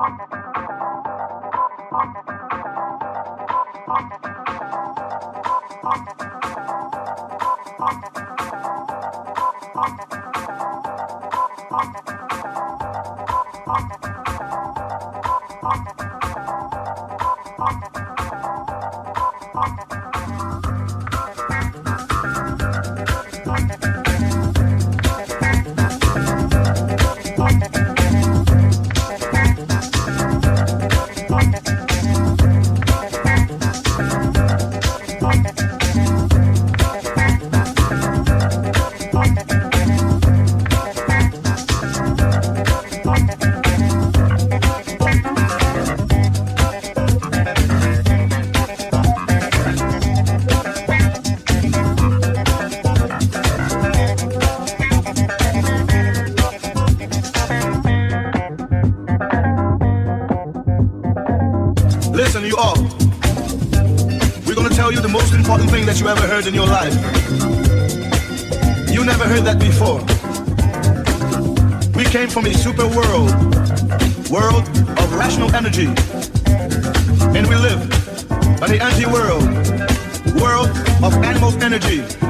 you heard in your life. You never heard that before. We came from a super world, world of rational energy. And we live on the anti-world, world of animal energy.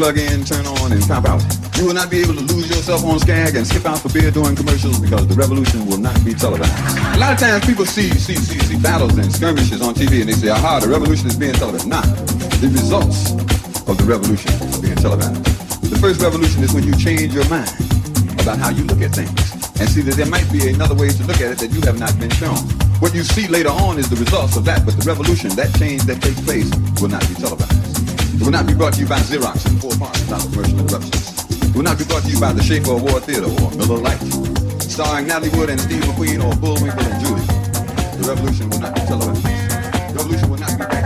Plug in, turn on, and pop out. You will not be able to lose yourself on Skag and skip out for beer during commercials because the revolution will not be televised. A lot of times people see, see, see, see battles and skirmishes on TV and they say, aha, the revolution is being televised. Not. The results of the revolution are being televised. The first revolution is when you change your mind about how you look at things and see that there might be another way to look at it that you have not been shown. What you see later on is the results of that, but the revolution, that change that takes place, will not be televised. It will not be brought to you by Xerox and four parts without commercial interruptions. It will not be brought to you by the Schaefer Award Theater or Miller Lite, starring Natalie Wood and Steve McQueen or Bullwinkle and Julia. The revolution will not be televised. The revolution will not be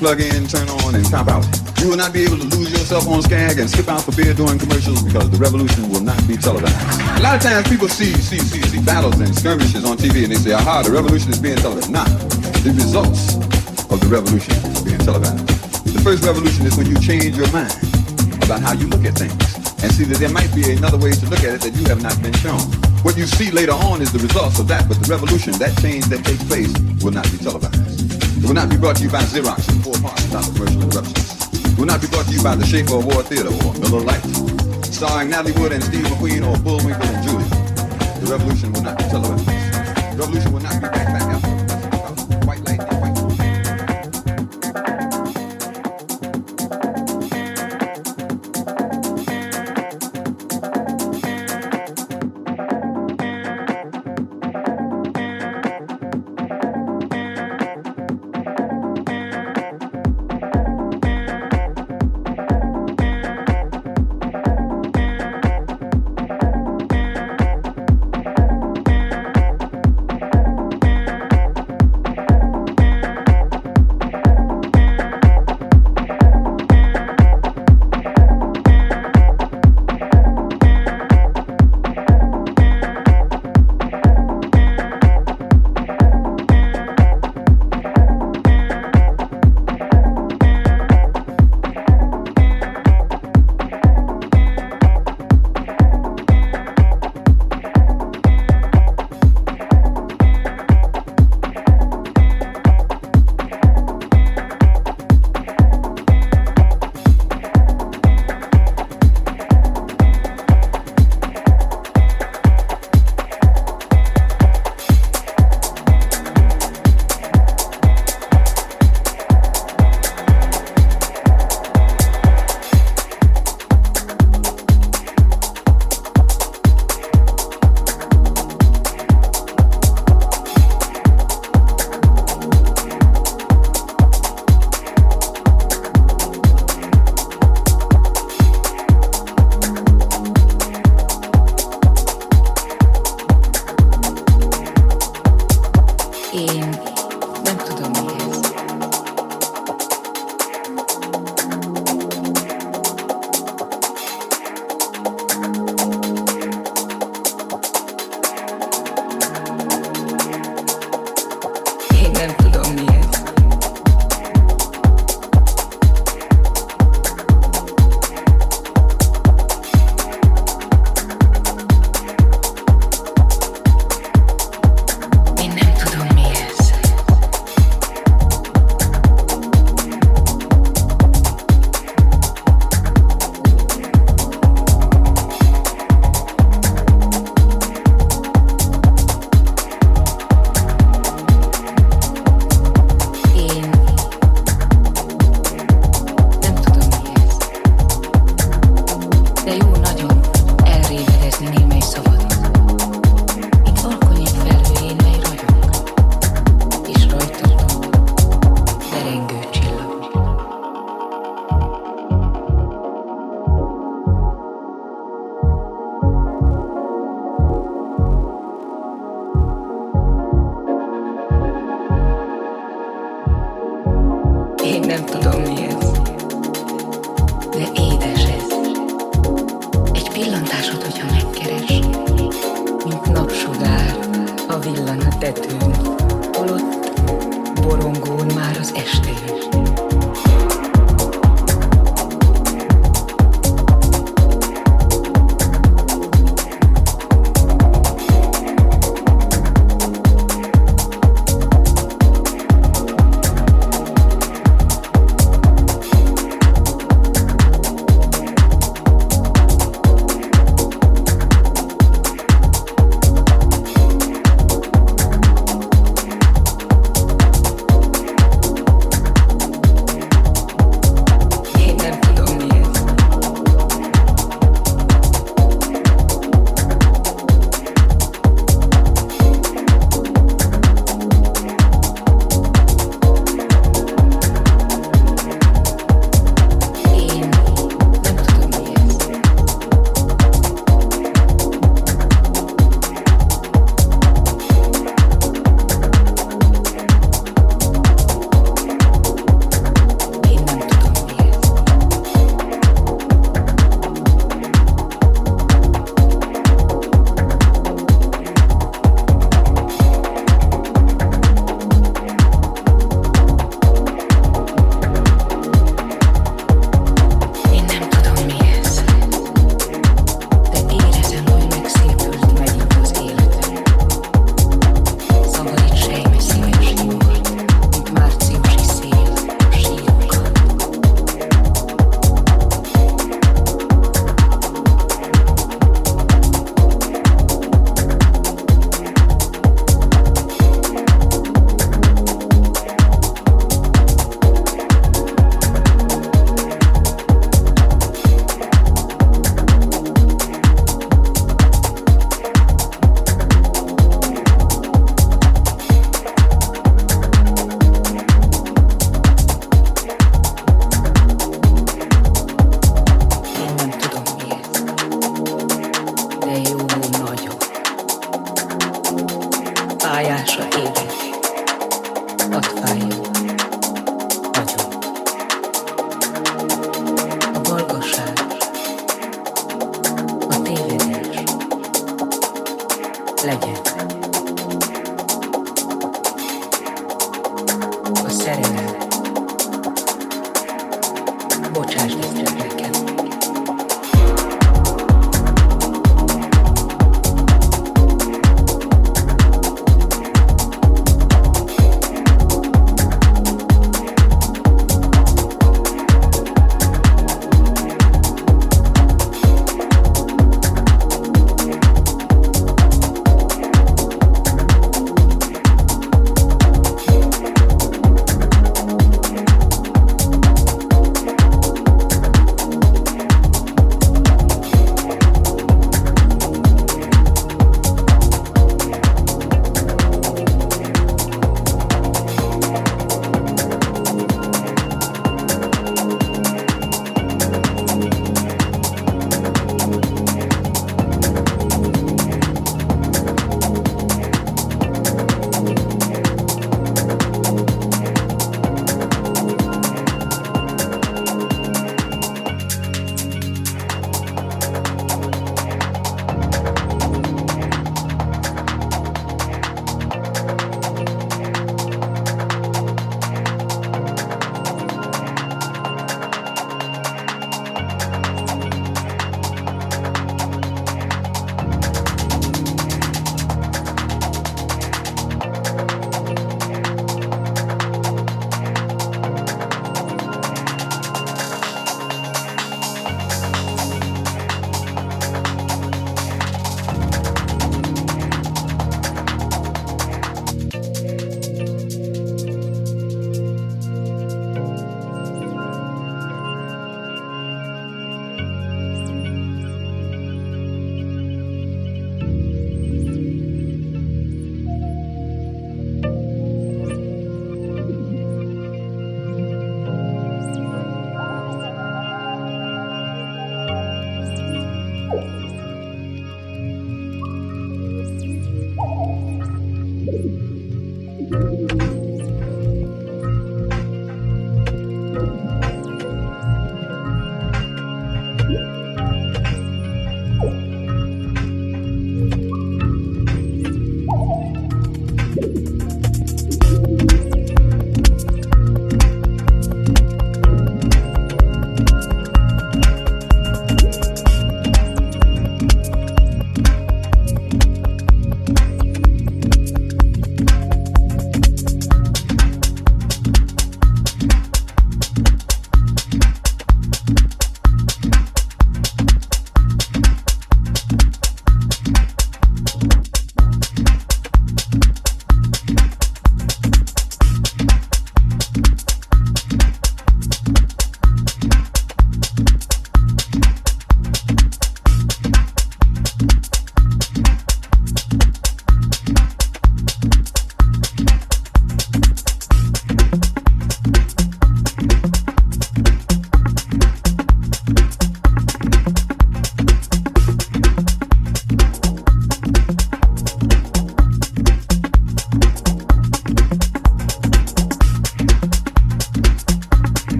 plug in, turn on, and cop out. You will not be able to lose yourself on Skag and skip out for beer during commercials because the revolution will not be televised. A lot of times people see, see, see, see battles and skirmishes on TV and they say, aha, the revolution is being televised. Nah, the results of the revolution are being televised. The first revolution is when you change your mind about how you look at things and see that there might be another way to look at it that you have not been shown. What you see later on is the results of that, but the revolution, that change that takes place, will not be televised. It will not be brought to you by Xerox in four parts without commercial interruptions. It will not be brought to you by the Schaefer Award Theater or Miller Lite, starring Natalie Wood and Steve McQueen or Bullwinkle and Julia. The revolution will not be televised. The revolution will not be back back.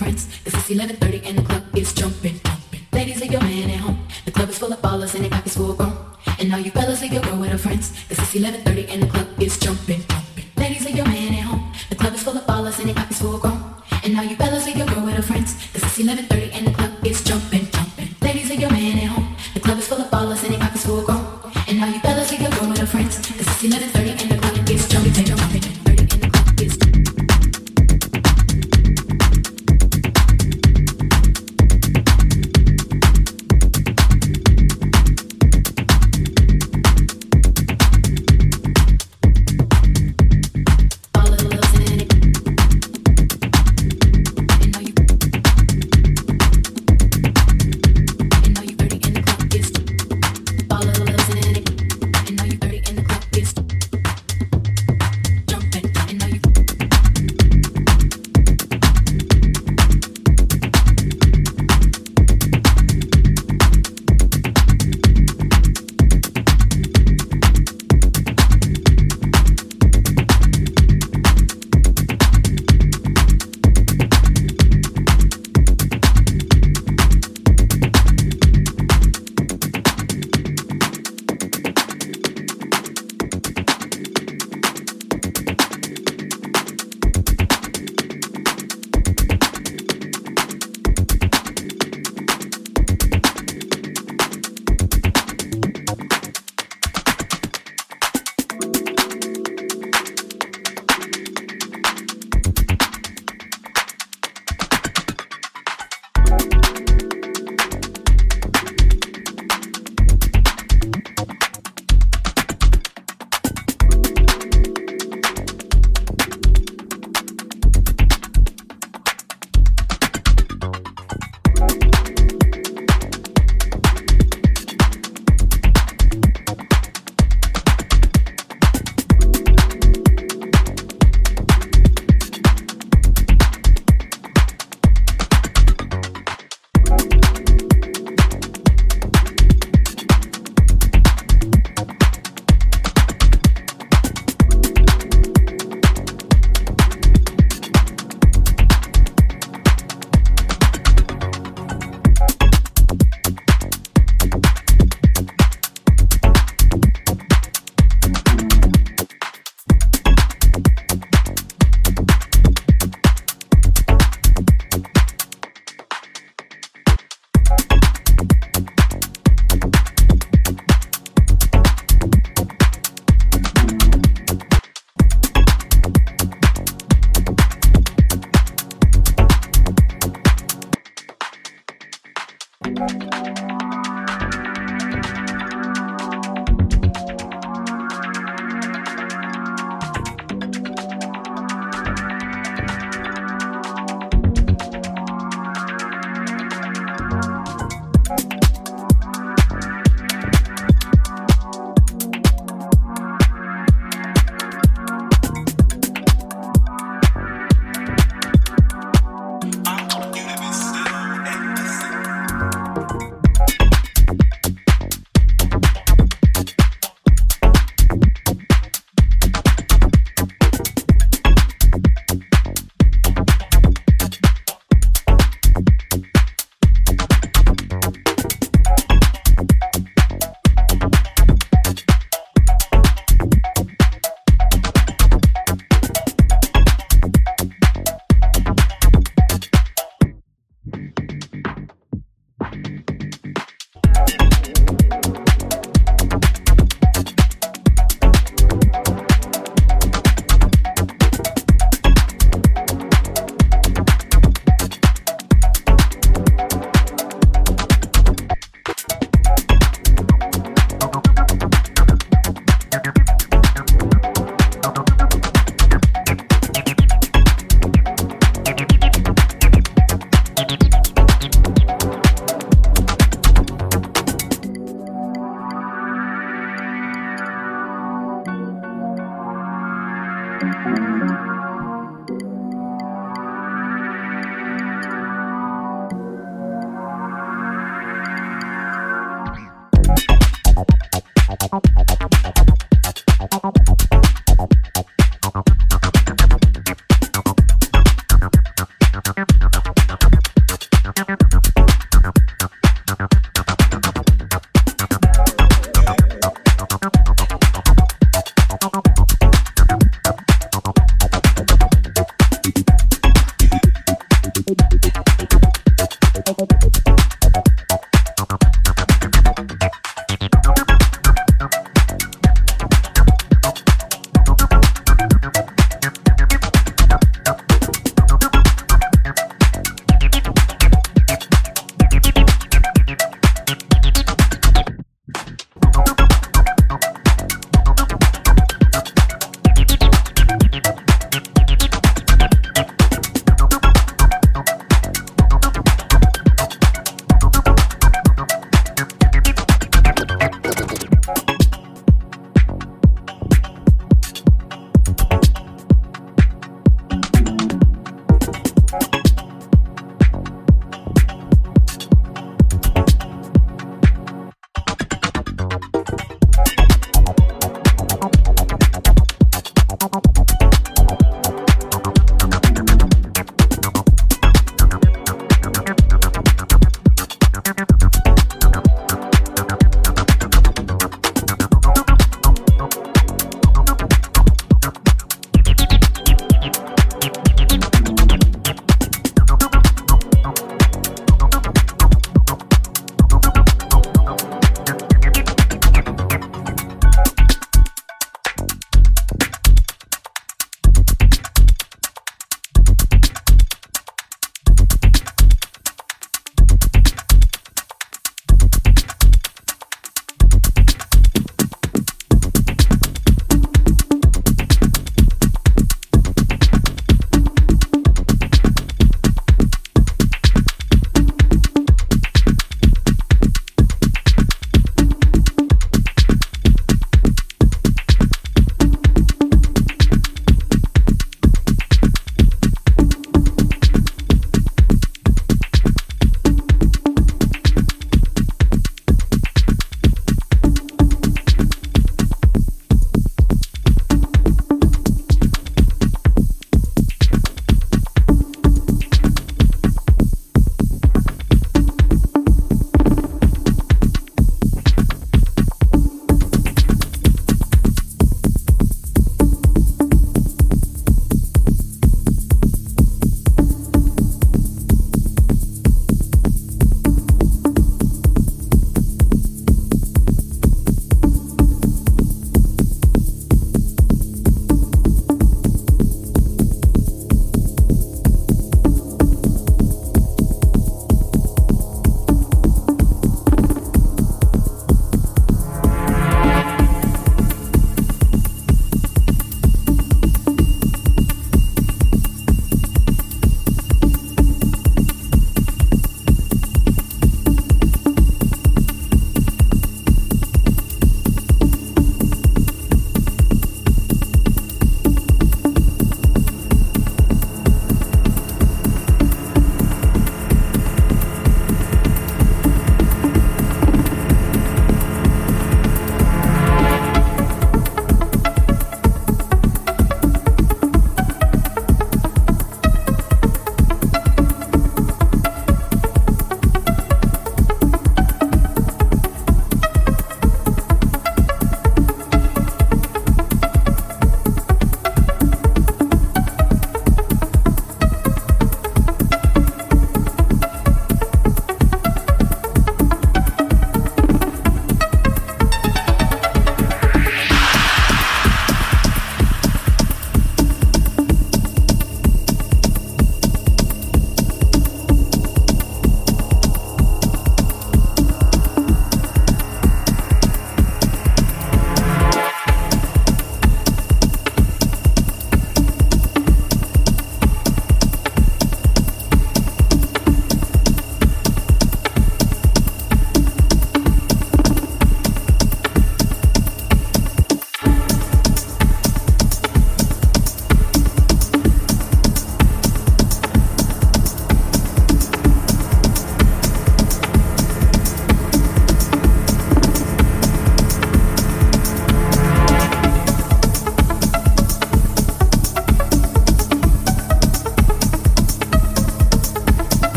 Fights.